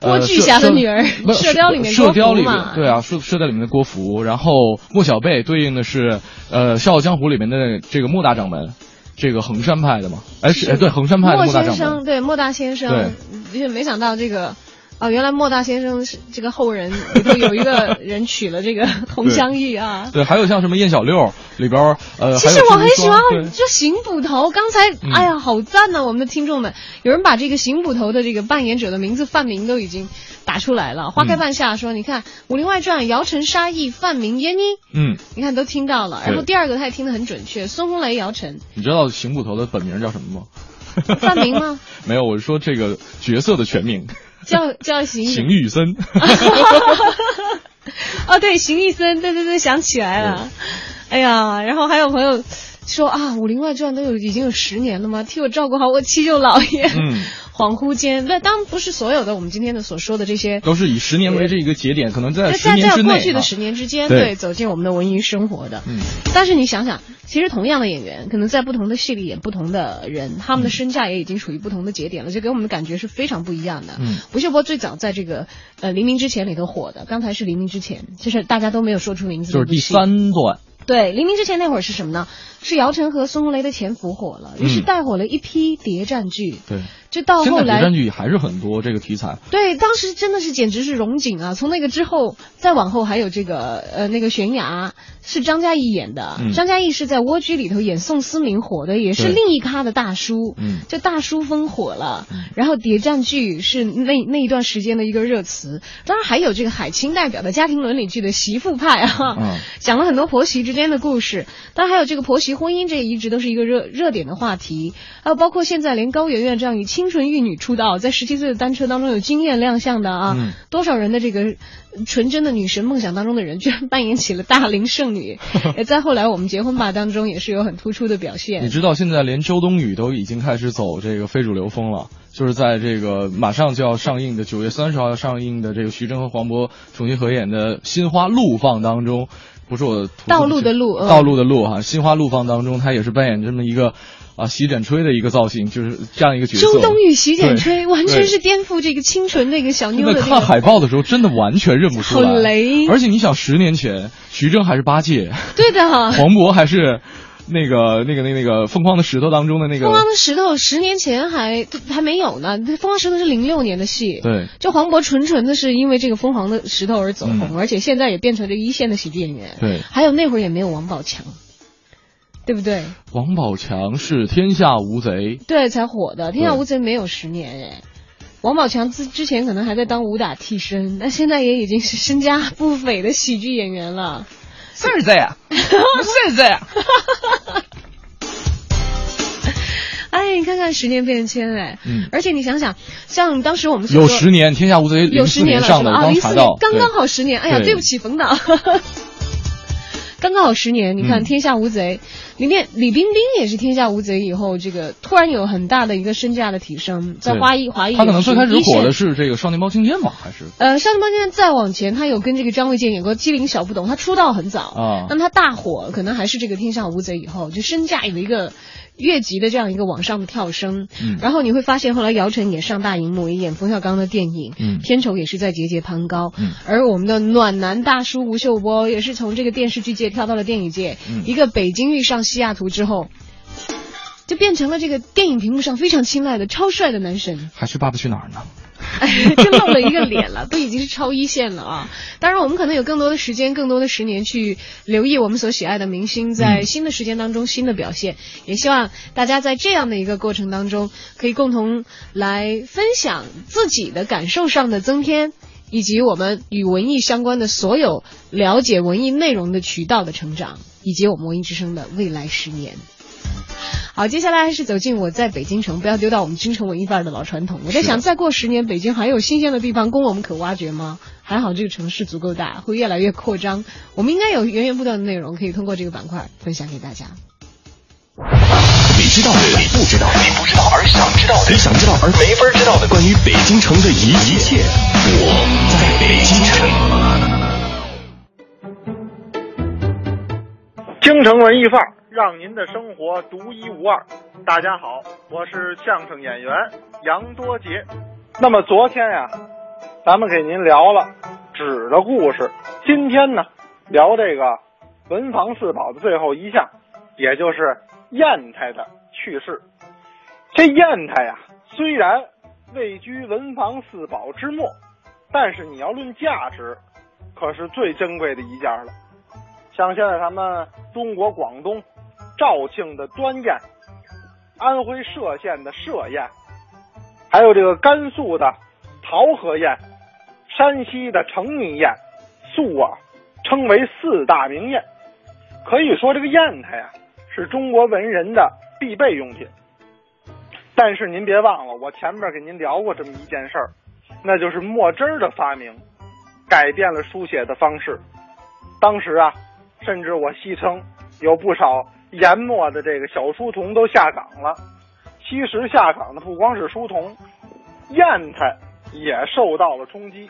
呃郭巨侠的女儿射雕里面射雕里面对啊，射射雕里面的郭芙，然后莫小贝对应的是呃《笑傲江湖》里面的这个莫大掌门，这个衡山派的嘛，哎是哎对衡山派的莫莫大掌门，先生，对莫大先生，就是没想到这个哦，原来莫大先生是这个后人里头有一个人娶了这个佟湘玉啊。对，还有像什么燕小六里边呃，其实我很喜欢就邢捕头，刚才哎呀好赞呐！我们的听众们，有人把这个邢捕头的这个扮演者的名字范名都已经打出来了。花开半夏说，你看《武林外传》，姚晨、沙溢、范明、闫妮，嗯，你看都听到了。然后第二个他也听得很准确，孙红雷、姚晨。你知道邢捕头的本名叫什么吗？范明吗？没有，我是说这个角色的全名。叫叫邢邢玉森。哦，对，邢玉森，对对对，想起来了。哎呀，然后还有朋友说啊，《武林外传》都有已经有十年了吗？替我照顾好我七舅姥爷。嗯。恍惚间，那当然不是所有的我们今天的所说的这些，都是以十年为这一个节点，可能在十年之内，过去的十年之间，对，走进我们的文娱生活的。嗯。但是你想想，其实同样的演员，可能在不同的戏里演不同的人，他们的身价也已经处于不同的节点了，就给我们的感觉是非常不一样的。嗯。吴秀波最早在这个呃黎明之前里头火的，刚才是黎明之前，就是大家都没有说出名字，就是第三段。对，黎明之前那会儿是什么呢？是姚晨和孙红雷的《潜伏》火了，于是带火了一批谍战剧。对。就到后来，谍战剧还是很多这个题材。对，当时真的是简直是荣景啊！从那个之后，再往后还有这个呃那个悬崖是张嘉译演的，张嘉译是在《蜗居》里头演宋思明火的，也是另一咖的大叔，嗯，就大叔风火了。然后谍战剧是那那一段时间的一个热词，当然还有这个海清代表的家庭伦理剧的媳妇派啊，讲了很多婆媳之间的故事。当然还有这个婆媳婚姻，这一直都是一个热热点的话题。还有包括现在连高圆圆这样以清纯玉女出道，在十七岁的单车当中有惊艳亮相的啊，多少人的这个纯真的女神梦想当中的人，居然扮演起了大龄剩女。也 在后来我们结婚吧当中也是有很突出的表现。你知道现在连周冬雨都已经开始走这个非主流风了，就是在这个马上就要上映的九月三十号要上映的这个徐峥和黄渤重新合演的《心花怒放》当中，不是我道路的路，道路的路哈，《心花怒放》当中他也是扮演这么一个。啊，洗剪吹的一个造型，就是这样一个角色。周冬雨洗剪吹，完全是颠覆这个清纯那个小妞的。看海报的时候，真的完全认不出来。好雷！而且你想，十年前徐峥还是八戒，对的，黄渤还是那个那个那那个疯狂的石头当中的那个。疯狂的石头十年前还还没有呢，疯狂石头是零六年的戏。对，就黄渤纯纯的是因为这个疯狂的石头而走红，而且现在也变成这个一线的喜剧演员。对，还有那会儿也没有王宝强。对不对？王宝强是《天下无贼》对才火的，《天下无贼》没有十年哎。王宝强之之前可能还在当武打替身，那现在也已经是身家不菲的喜剧演员了。是这样，是这样。哎，你看看十年变迁哎，嗯，而且你想想，像当时我们有十年，《天下无贼》有十年了上的，啊，零四年刚刚好十年。哎呀，对不起，冯导。刚刚好十年，你看《天下无贼》，里面李冰冰也是《天下无贼》以后，这个突然有很大的一个身价的提升，在华谊华谊。他可能最开始火的是这个《少年包青天》吧，还是？呃，《少年包青天》再往前，他有跟这个张卫健演过《机灵小不懂》，他出道很早啊。那么他大火，可能还是这个《天下无贼》以后，就身价有一个。越级的这样一个往上的跳升，嗯，然后你会发现后来姚晨也上大荧幕，也演冯小刚的电影，嗯，片酬也是在节节攀高，嗯，而我们的暖男大叔吴秀波也是从这个电视剧界跳到了电影界，嗯，一个北京遇上西雅图之后，就变成了这个电影屏幕上非常青睐的超帅的男神，还去爸爸去哪儿呢？哎，就露了一个脸了，都已经是超一线了啊！当然，我们可能有更多的时间，更多的十年去留意我们所喜爱的明星在新的时间当中新的表现。也希望大家在这样的一个过程当中，可以共同来分享自己的感受上的增添，以及我们与文艺相关的所有了解文艺内容的渠道的成长，以及我们文艺之声的未来十年。好，接下来还是走进我在北京城，不要丢掉我们京城文艺范儿的老传统。我在想，再过十年，北京还有新鲜的地方供我们可挖掘吗？还好这个城市足够大，会越来越扩张。我们应该有源源不断的内容可以通过这个板块分享给大家。你知道的，你不知道，你不知道而想知道的，你想知道而没法知道的，关于北京城的一一切，我在北京城。京城文艺范儿。让您的生活独一无二。大家好，我是相声演员杨多杰。那么昨天呀，咱们给您聊了纸的故事。今天呢，聊这个文房四宝的最后一项，也就是砚台的趣事。这砚台呀，虽然位居文房四宝之末，但是你要论价值，可是最珍贵的一件了。像现在咱们中国广东肇庆的端砚，安徽歙县的歙砚，还有这个甘肃的桃河砚，山西的成泥砚，素啊称为四大名砚。可以说这个砚台呀，是中国文人的必备用品。但是您别忘了，我前面给您聊过这么一件事儿，那就是墨汁的发明，改变了书写的方式。当时啊，甚至我戏称有不少研墨的这个小书童都下岗了。其实下岗的不光是书童，砚台也受到了冲击。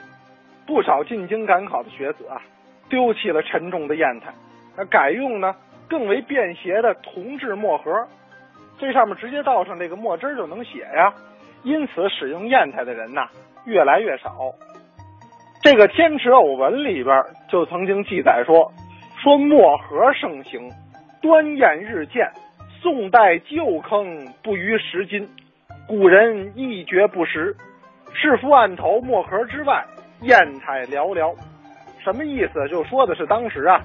不少进京赶考的学子啊，丢弃了沉重的砚台，那改用呢更为便携的铜制墨盒。这上面直接倒上这个墨汁就能写呀，因此使用砚台的人呐越来越少。这个《天池偶文》里边就曾经记载说，说墨盒盛行，端砚日渐，宋代旧坑不逾十斤，古人一绝不识。市府案头墨盒之外，砚台寥寥。什么意思？就说的是当时啊，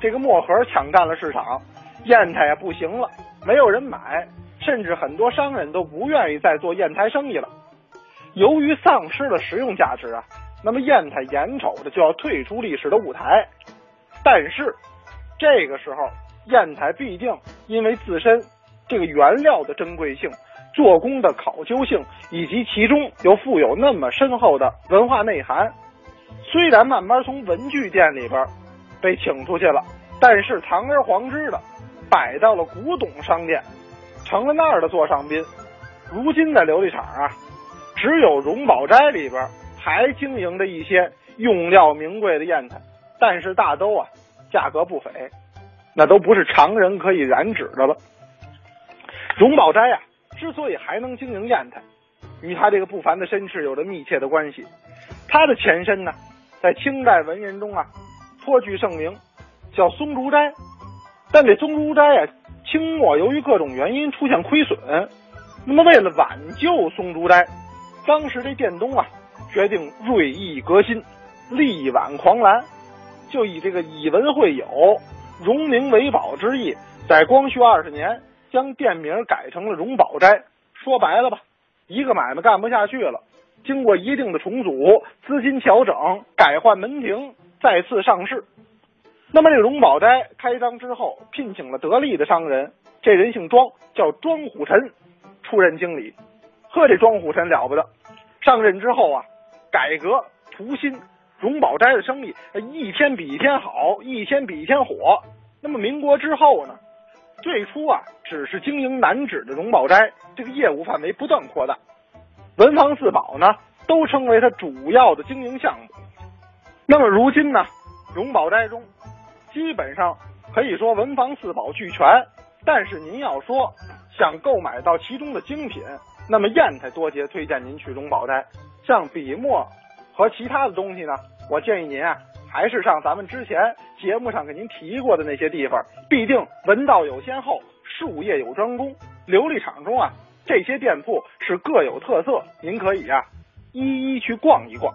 这个墨盒抢占了市场，砚台也不行了。没有人买，甚至很多商人都不愿意再做砚台生意了。由于丧失了实用价值啊，那么砚台眼瞅着就要退出历史的舞台。但是这个时候，砚台必定因为自身这个原料的珍贵性、做工的考究性，以及其中又富有那么深厚的文化内涵，虽然慢慢从文具店里边被请出去了，但是堂而皇之的。摆到了古董商店，成了那儿的座上宾。如今的琉璃厂啊，只有荣宝斋里边还经营着一些用料名贵的砚台，但是大都啊价格不菲，那都不是常人可以染指的了。荣宝斋啊，之所以还能经营砚台，与他这个不凡的身世有着密切的关系。他的前身呢，在清代文人中啊颇具盛名，叫松竹斋。但这松竹斋啊，清末由于各种原因出现亏损，那么为了挽救松竹斋，当时这店东啊决定锐意革新，力挽狂澜，就以这个以文会友、荣名为宝之意，在光绪二十年将店名改成了荣宝斋。说白了吧，一个买卖干不下去了，经过一定的重组、资金调整、改换门庭，再次上市。那么这荣宝斋开张之后，聘请了得力的商人，这人姓庄，叫庄虎臣，出任经理。呵，这庄虎臣了不得，上任之后啊，改革图新，荣宝斋的生意一天比一天好，一天比一天火。那么民国之后呢，最初啊只是经营南纸的荣宝斋，这个业务范围不断扩大，文房四宝呢都成为它主要的经营项目。那么如今呢，荣宝斋中。基本上可以说文房四宝俱全，但是您要说想购买到其中的精品，那么砚台多杰推荐您去荣宝斋。像笔墨和其他的东西呢，我建议您啊，还是上咱们之前节目上给您提过的那些地方，必定文道有先后，术业有专攻。琉璃厂中啊，这些店铺是各有特色，您可以啊一一去逛一逛。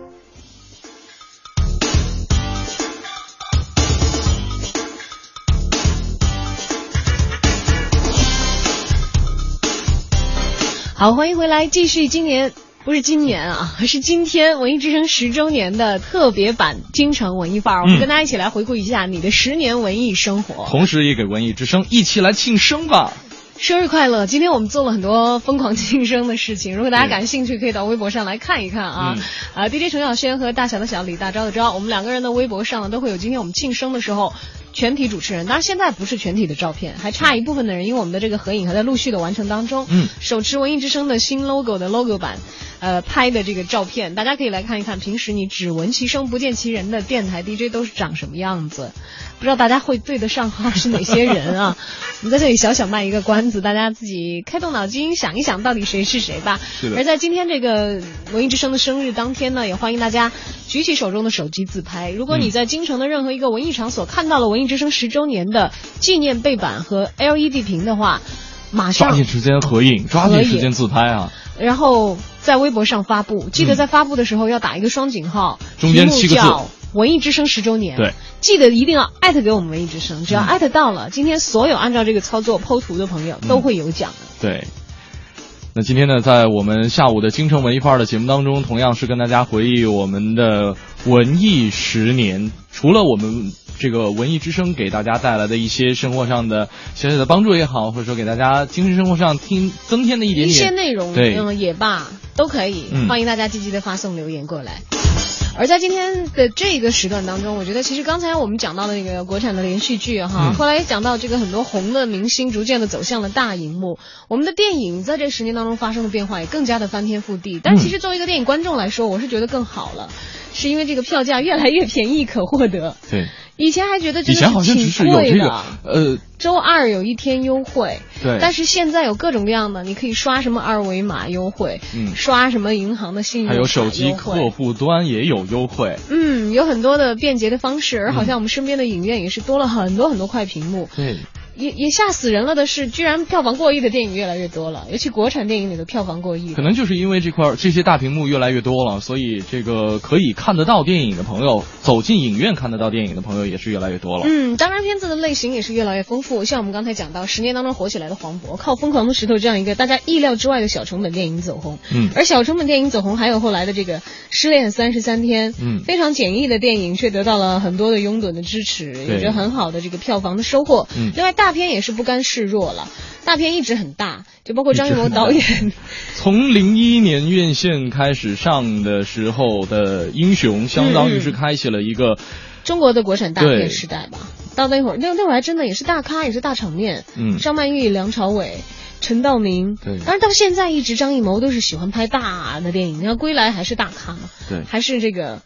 好，欢迎回来，继续今年不是今年啊，是今天文艺之声十周年的特别版京城文艺范儿。我们跟大家一起来回顾一下你的十年文艺生活，同时也给文艺之声一起来庆生吧。生日快乐！今天我们做了很多疯狂庆生的事情，如果大家感兴趣，可以到微博上来看一看啊。啊，DJ 陈小轩和大小的小李大钊的钊，我们两个人的微博上呢都会有今天我们庆生的时候全体主持人。当然现在不是全体的照片，还差一部分的人，因为我们的这个合影还在陆续的完成当中。嗯，手持文艺之声的新 logo 的 logo 版，呃，拍的这个照片，大家可以来看一看。平时你只闻其声不见其人的电台 DJ 都是长什么样子？不知道大家会对得上号是哪些人啊？我们在这里小小卖一个关子，大家自己开动脑筋想一想，到底谁是谁吧。而在今天这个文艺之声的生日当天呢，也欢迎大家举起手中的手机自拍。如果你在京城的任何一个文艺场所看到了文艺之声十周年的纪念背板和 LED 屏的话，马上抓紧时间合影，抓紧时间自拍啊！然后在微博上发布，记得在发布的时候要打一个双井号，中间七个字。文艺之声十周年，对，记得一定要艾特给我们文艺之声，只要艾特到了，今天所有按照这个操作剖图的朋友都会有奖的。对，那今天呢，在我们下午的京城文艺范儿的节目当中，同样是跟大家回忆我们的文艺十年。除了我们这个文艺之声给大家带来的一些生活上的小小的帮助也好，或者说给大家精神生活上听增添的一点点一些内容，对，嗯，也罢，都可以，欢迎大家积极的发送留言过来。而在今天的这个时段当中，我觉得其实刚才我们讲到的那个国产的连续剧哈，后来也讲到这个很多红的明星逐渐的走向了大荧幕，我们的电影在这十年当中发生的变化也更加的翻天覆地。但其实作为一个电影观众来说，我是觉得更好了，是因为这个票价越来越便宜可获得。对。以前还觉得以前好像只是有这个呃，周二有一天优惠，对，但是现在有各种各样的，你可以刷什么二维码优惠，嗯，刷什么银行的信用还有手机客户端也有优惠，嗯，有很多的便捷的方式，而好像我们身边的影院也是多了很多很多块屏幕，对。也也吓死人了的是，居然票房过亿的电影越来越多了，尤其国产电影里的票房过亿。可能就是因为这块这些大屏幕越来越多了，所以这个可以看得到电影的朋友，走进影院看得到电影的朋友也是越来越多了。嗯，当然片子的类型也是越来越丰富，像我们刚才讲到，十年当中火起来的黄渤，靠《疯狂的石头》这样一个大家意料之外的小成本电影走红。嗯，而小成本电影走红，还有后来的这个《失恋三十三天》，嗯，非常简易的电影，却得到了很多的拥趸的支持，有着很好的这个票房的收获。嗯，另外大片也是不甘。示弱了，大片一直很大，就包括张艺谋导演。从零一年院线开始上的时候的《英雄》，相当于是开启了一个中国的国产大片时代吧。到那会儿，那那会儿还真的也是大咖，也是大场面。嗯，张曼玉、梁朝伟、陈道明。对。但是到现在，一直张艺谋都是喜欢拍大的电影。你看《归来》还是大咖嘛？对。还是这个。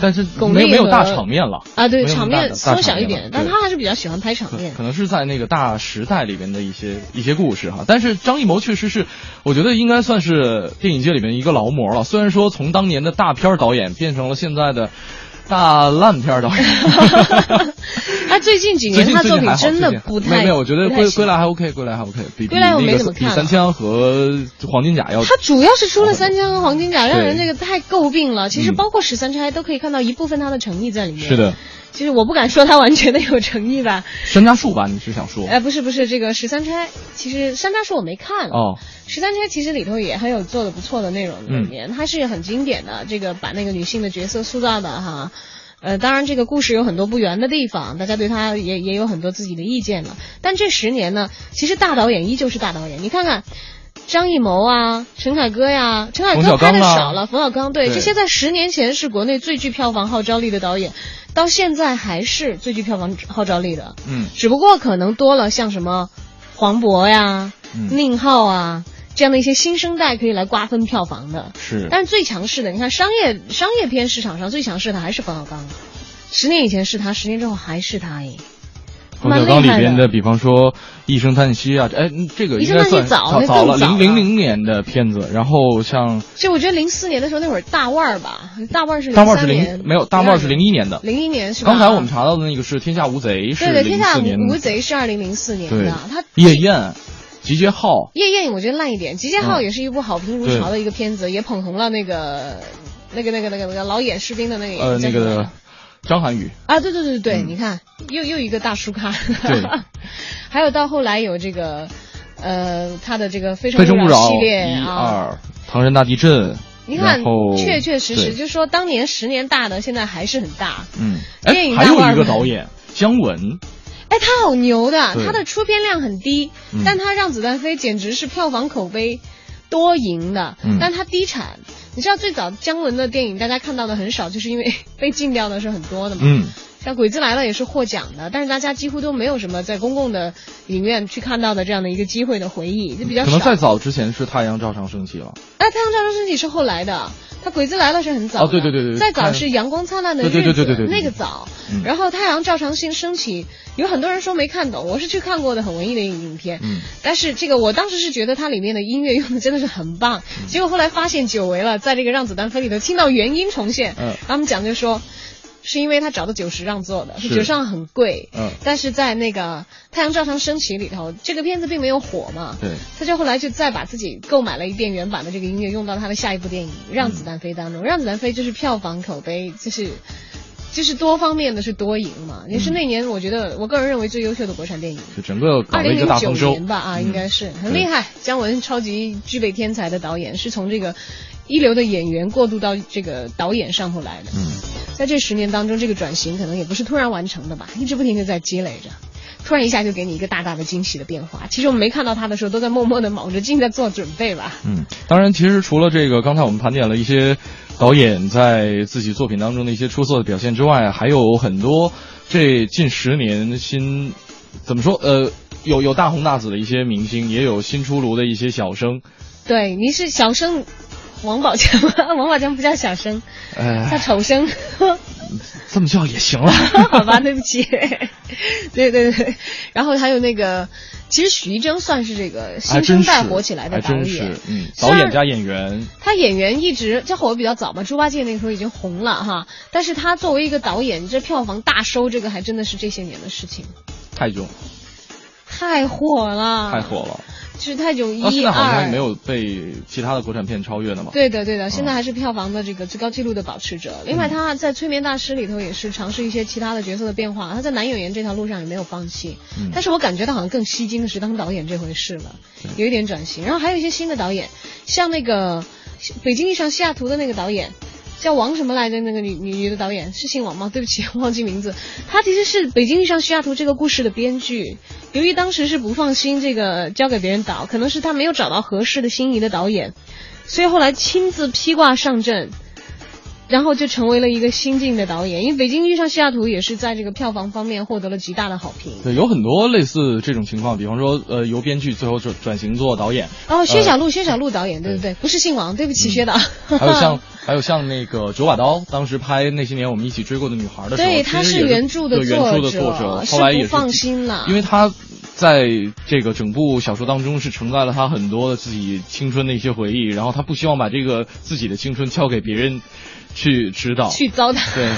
但是没没有大场面了啊，对，场面缩小一点，但他还是比较喜欢拍场面。可能是在那个大时代里边的一些一些故事哈。但是张艺谋确实是，我觉得应该算是电影界里面一个劳模了。虽然说从当年的大片导演变成了现在的。大烂片导演，他最近几年他作品真的不太没有，我觉得归归来还 OK，归来还 OK，比归来我没怎么看，比三枪和黄金甲要。他主要是出了三枪和黄金甲，让人那个太诟病了。其实包括十三钗都可以看到一部分他的诚意在里面。是的。其实我不敢说他完全的有诚意吧。山楂树吧，你是想说？哎，不是不是，这个十三钗，其实山楂树我没看哦。十三钗其实里头也很有做的不错的内容里面，它是很经典的，这个把那个女性的角色塑造的哈。呃，当然这个故事有很多不圆的地方，大家对他也也有很多自己的意见了。但这十年呢，其实大导演依旧是大导演。你看看张艺谋啊，陈凯歌呀，陈凯歌拍的少了，冯小刚对这些在十年前是国内最具票房号召力的导演，到现在还是最具票房号召力的。嗯，只不过可能多了像什么黄渤呀、宁浩啊。这样的一些新生代可以来瓜分票房的，是。但是最强势的，你看商业商业片市场上最强势的还是冯小刚，十年以前是他，十年之后还是他。冯小刚里边的，比方说《一声叹息》啊，哎，这个应该算早早了，零零零年的片子。然后像，就我觉得零四年的时候那会儿大腕儿吧，大腕儿是大腕儿是零没有大腕儿是零一年的，零一年是吧？刚才我们查到的那个是《天下无贼》，是对对，《天下无贼》是二零零四年的，他夜宴。集结号，夜宴我觉得烂一点。集结号也是一部好评如潮的一个片子，也捧红了那个那个那个那个那个老演士兵的那个呃那个张涵予。啊，对对对对，你看又又一个大叔咖，对，还有到后来有这个呃他的这个非诚勿扰系列啊，唐山大地震，你看确确实实就说当年十年大的现在还是很大，嗯，电影还有一个导演姜文。哎，他好牛的，他的出片量很低，但他让子弹飞简直是票房口碑多赢的，但他低产。你知道最早姜文的电影大家看到的很少，就是因为 被禁掉的是很多的嘛。嗯，像《鬼子来了》也是获奖的，但是大家几乎都没有什么在公共的影院去看到的这样的一个机会的回忆，就比较可能再早之前是《太阳照常升起》了。哎，《太阳照常升起》是后来的。他鬼子来了是很早，哦对对对对，再早是阳光灿烂的日子，对对对对对，那个早。然后太阳照常升升起，有很多人说没看懂，我是去看过的，很文艺的影影片。嗯，但是这个我当时是觉得它里面的音乐用的真的是很棒，结果后来发现久违了，在这个让子弹飞里头听到原音重现，嗯，他们讲就说。是因为他找的九十让做的，九十让很贵，嗯，但是在那个太阳照常升起里头，这个片子并没有火嘛，对，他就后来就再把自己购买了一遍原版的这个音乐用到他的下一部电影《让子弹飞》当中，《让子弹飞》就是票房口碑就是就是多方面的是多赢嘛，也是那年我觉得我个人认为最优秀的国产电影，就整个二零零九年吧啊，应该是很厉害，姜文超级具备天才的导演，是从这个。一流的演员过渡到这个导演上头来的，嗯，在这十年当中，这个转型可能也不是突然完成的吧，一直不停的在积累着，突然一下就给你一个大大的惊喜的变化。其实我们没看到他的时候，都在默默的卯着劲在做准备吧。嗯，当然，其实除了这个，刚才我们盘点了一些导演在自己作品当中的一些出色的表现之外，还有很多这近十年新怎么说呃，有有大红大紫的一些明星，也有新出炉的一些小生。对，您是小生。王宝强，王宝强不叫小生，叫丑生，这么叫也行了。好吧，对不起。对对对，然后还有那个，其实许一征算是这个新生代火起来的导演，嗯，导演加演员。他演员一直就火的比较早嘛，猪八戒那个时候已经红了哈，但是他作为一个导演，这票房大收，这个还真的是这些年的事情。太囧，太火了，太火了。是泰囧一二，现在好像也没有被其他的国产片超越的嘛？对的，对的，现在还是票房的这个最高纪录的保持者。另外，他在《催眠大师》里头也是尝试一些其他的角色的变化。他在男演员这条路上也没有放弃。嗯，但是我感觉他好像更吸睛的是当导演这回事了，有一点转型。然后还有一些新的导演，像那个《北京遇上西雅图》的那个导演。叫王什么来着？那个女女女的导演是姓王吗？对不起，忘记名字。她其实是《北京遇上西雅图》这个故事的编剧。由于当时是不放心这个交给别人导，可能是她没有找到合适的心仪的导演，所以后来亲自披挂上阵。然后就成为了一个新晋的导演，因为《北京遇上西雅图》也是在这个票房方面获得了极大的好评。对，有很多类似这种情况，比方说，呃，由编剧最后转转型做导演。哦，薛小璐，薛小璐导演，对对对，不是姓王，对不起，薛导。还有像，还有像那个九把刀，当时拍那些年我们一起追过的女孩的时候，对，他是原著的原著的作者，后来也放心了，因为他在这个整部小说当中是承载了他很多的自己青春的一些回忆，然后他不希望把这个自己的青春交给别人。去指导，去糟蹋，对，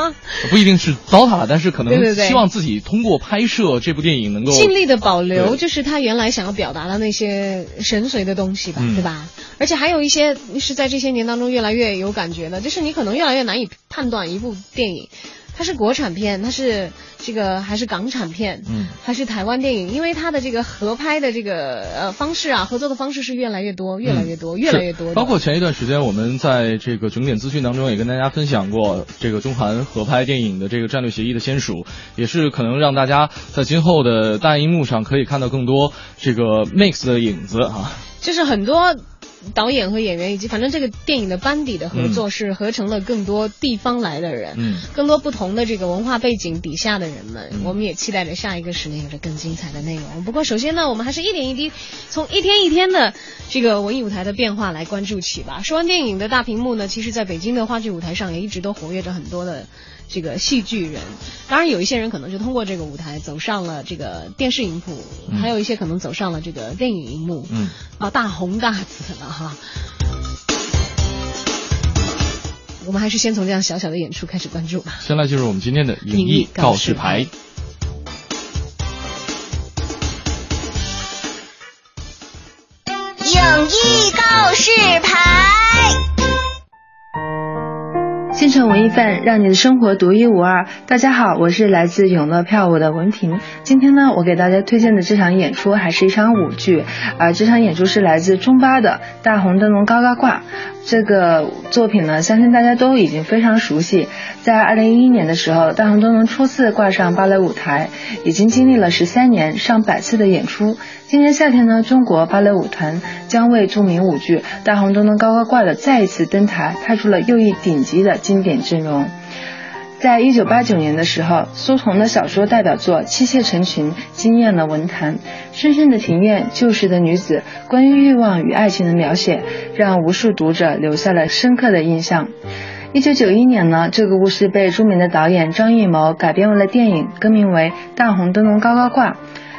不一定是糟蹋，但是可能希望自己通过拍摄这部电影能够尽力的保留，就是他原来想要表达的那些神髓的东西吧，对吧？而且还有一些是在这些年当中越来越有感觉的，就是你可能越来越难以判断一部电影。它是国产片，它是这个还是港产片，嗯，还是台湾电影？因为它的这个合拍的这个呃方式啊，合作的方式是越来越多，越来越多，越来越多。包括前一段时间，我们在这个整点资讯当中也跟大家分享过，这个中韩合拍电影的这个战略协议的签署，也是可能让大家在今后的大荧幕上可以看到更多这个 mix 的影子啊。就是很多。导演和演员以及反正这个电影的班底的合作是合成了更多地方来的人，嗯，更多不同的这个文化背景底下的人们，我们也期待着下一个十年有着更精彩的内容。不过首先呢，我们还是一点一滴从一天一天的这个文艺舞台的变化来关注起吧。说完电影的大屏幕呢，其实在北京的话剧舞台上也一直都活跃着很多的。这个戏剧人。当然，有一些人可能就通过这个舞台走上了这个电视荧幕，还有一些可能走上了这个电影荧幕。嗯，啊，大红大紫了哈。我们还是先从这样小小的演出开始关注吧。先来就是我们今天的影艺告示牌。影艺告示牌。京城文艺范，让你的生活独一无二。大家好，我是来自永乐票务的文平。今天呢，我给大家推荐的这场演出还是一场舞剧，而这场演出是来自中巴的《大红灯笼高高挂》。这个作品呢，相信大家都已经非常熟悉。在二零一一年的时候，大红灯笼初次挂上芭蕾舞台，已经经历了十三年、上百次的演出。今年夏天呢，中国芭蕾舞团将为著名舞剧《大红灯笼高高挂》的再一次登台，派出了又一顶级的经典阵容。在一九八九年的时候，苏童的小说代表作《妻妾成群》惊艳了文坛。深深的庭院，旧时的女子，关于欲望与爱情的描写，让无数读者留下了深刻的印象。一九九一年呢，这个故事被著名的导演张艺谋改编为了电影，更名为《大红灯笼高高挂》。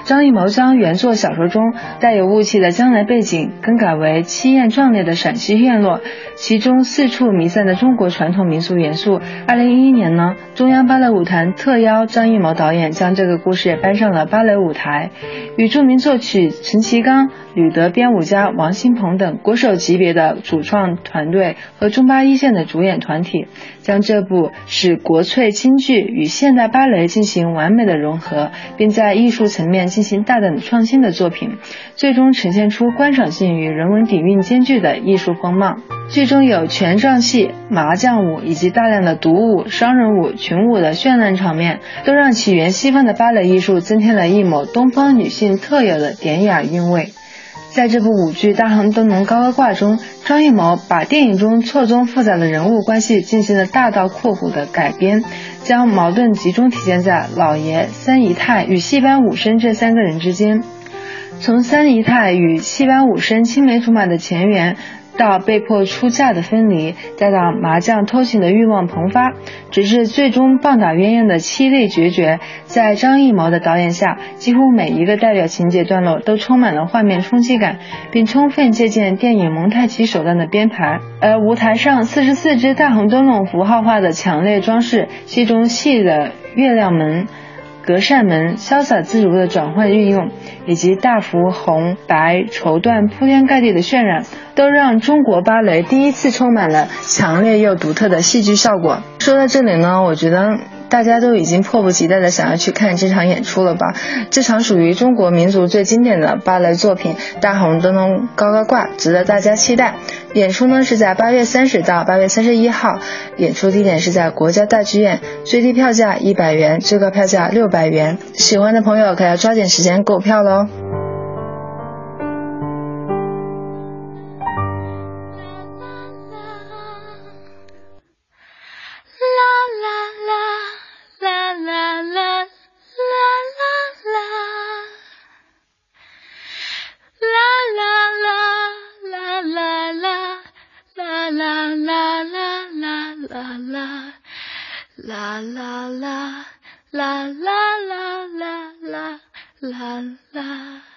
张艺谋将原作小说中带有雾气的江南背景更改为凄艳壮烈的陕西院落，其中四处弥散的中国传统民俗元素。二零一一年呢，中央芭蕾舞团特邀张艺谋导演将这个故事搬上了芭蕾舞台，与著名作曲陈其刚、吕德编舞家王新鹏等国手级别的主创团队和中巴一线的主演团体，将这部使国粹京剧与现代芭蕾进行完美的融合，并在艺术层面。进行大胆创新的作品，最终呈现出观赏性与人文底蕴兼具的艺术风貌。剧中有权杖戏、麻将舞以及大量的独舞、双人舞、群舞的绚烂场面，都让起源西方的芭蕾艺术增添了一抹东方女性特有的典雅韵味。在这部舞剧《大红灯笼高高挂》中，张艺谋把电影中错综复杂的人物关系进行了大刀阔斧的改编，将矛盾集中体现在老爷、三姨太与戏班武生这三个人之间。从三姨太与戏班武生青梅竹马的前缘。到被迫出嫁的分离，再到麻将偷情的欲望迸发，直至最终棒打鸳鸯的凄厉决绝，在张艺谋的导演下，几乎每一个代表情节段落都充满了画面冲击感，并充分借鉴电影蒙太奇手段的编排。而舞台上四十四只大红灯笼符号化的强烈装饰，戏中戏的月亮门。隔扇门潇洒自如的转换运用，以及大幅红白绸缎铺天盖地的渲染，都让中国芭蕾第一次充满了强烈又独特的戏剧效果。说到这里呢，我觉得。大家都已经迫不及待的想要去看这场演出了吧？这场属于中国民族最经典的芭蕾作品《大红灯笼高高挂》，值得大家期待。演出呢是在八月三十到八月三十一号，演出地点是在国家大剧院，最低票价一百元，最高票价六百元。喜欢的朋友可要抓紧时间购票喽。啦啦啦啦啦啦啦啦啦啦。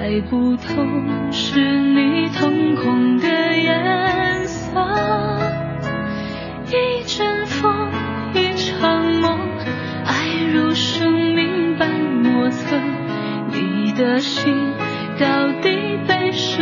猜不透是你瞳孔的颜色，一阵风，一场梦，爱如生命般莫测，你的心到底被谁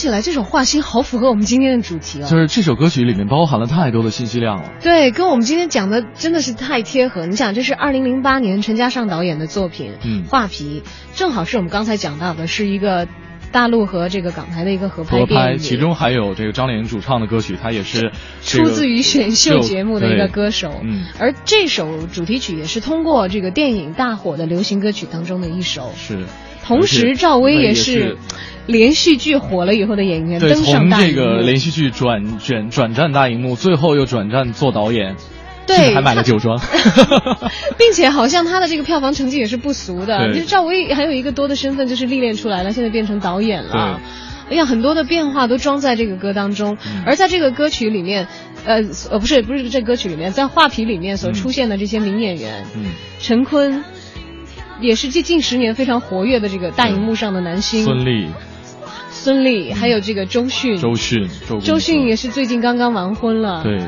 起来，这首《画心》好符合我们今天的主题哦。就是这首歌曲里面包含了太多的信息量了。对，跟我们今天讲的真的是太贴合。你想，这是二零零八年陈嘉上导演的作品，嗯画皮》，正好是我们刚才讲到的，是一个大陆和这个港台的一个合拍合拍，其中还有这个张靓颖主唱的歌曲，她也是这个出自于选秀节目的一个歌手，嗯，而这首主题曲也是通过这个电影大火的流行歌曲当中的一首。是。同时，赵薇也也是连续剧火了以后的演员，对，登上从这大荧幕。个连续剧转转转战大荧幕，最后又转战做导演，对还买了酒庄。并且好像他的这个票房成绩也是不俗的。就是赵薇还有一个多的身份，就是历练出来了，现在变成导演了。哎呀，很多的变化都装在这个歌当中，嗯而在这个歌曲里面，呃呃，不是不是这歌曲里面，在画皮里面所出现的这些名演员，嗯，陈坤，也是近近十年非常活跃的这个大荧幕上的男星，孙俪、孙俪，还有这个周迅，周迅、周公周迅也是最近刚刚完婚了，对，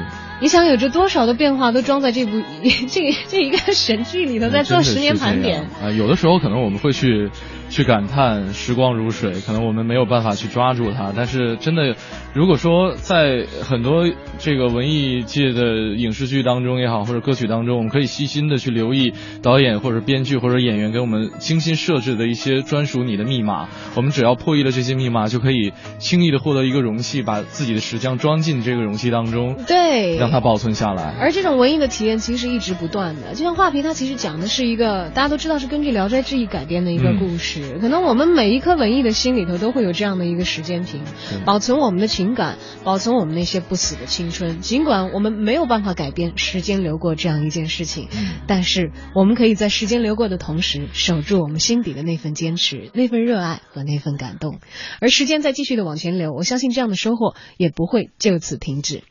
你想有着多少的变化都装在这部 这这一个神剧里头，在做十年盘点。啊、有的时候可能我们会去去感叹时光如水，可能我们没有办法去抓住它，但是真的，如果说在很多这个文艺界的影视剧当中也好，或者歌曲当中，我们可以细心的去留意导演或者编剧或者演员给我们精心设置的一些专属你的密码，我们只要破译了这些密码，就可以轻易的获得一个容器，把自己的石匠装进这个容器当中，对，让它保存下来。而这种文艺的体验其实一直不断的，就像画皮，它其实讲的是一个大家都知道是根据《聊斋志异》改编的一个故事。可能我们每一颗文艺的心里头都会有这样的一个时间瓶，保存我们的情感，保存我们那些不死的青春。尽管我们没有办法改变时间流过这样一件事情，但是我们可以在时间流过的同时，守住我们心底的那份坚持、那份热爱和那份感动。而时间在继续的往前流，我相信这样的收获也不会就此停止。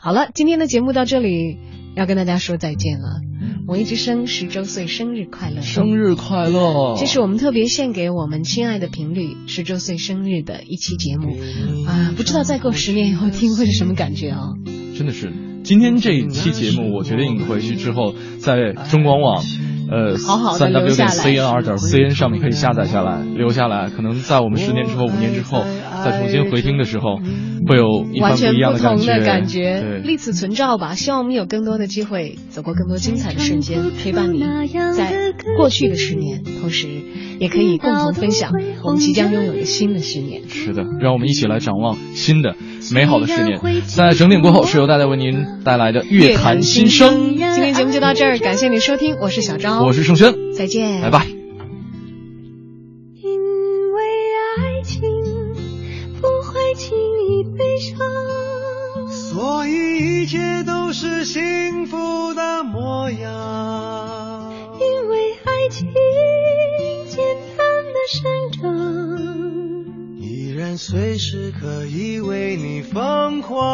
好了，今天的节目到这里要跟大家说再见了。文艺之声十周岁生日快乐！生日快乐！这是我们特别献给我们亲爱的频率十周岁生日的一期节目啊！不知道再过十年以后听会是什么感觉啊？真的是，今天这一期节目，我决定回去之后在中广网。呃，三 w 点 cnr 点 c n 上面可以下载下来，留下来。可能在我们十年之后、五年之后，再重新回听的时候，会有完全不同的感觉。对立此存照吧，希望我们有更多的机会走过更多精彩的瞬间，陪伴你在过去的十年，同时也可以共同分享我们即将拥有的新的十年。是的，让我们一起来展望新的美好的十年。在整点过后，是由大家为您带来的乐坛新生。今天节目就到这儿，感谢你收听，我是小昭。我是盛轩，再见，拜拜。随时可以为你疯狂。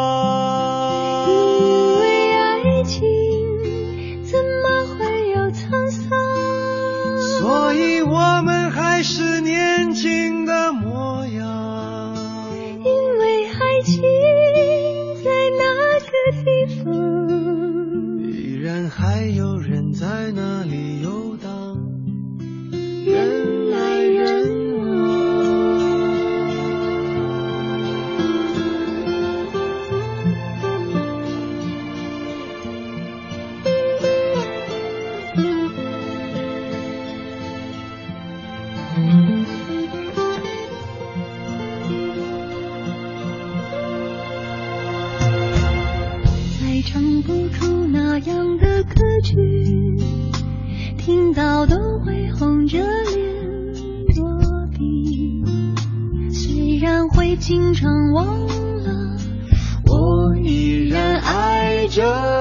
just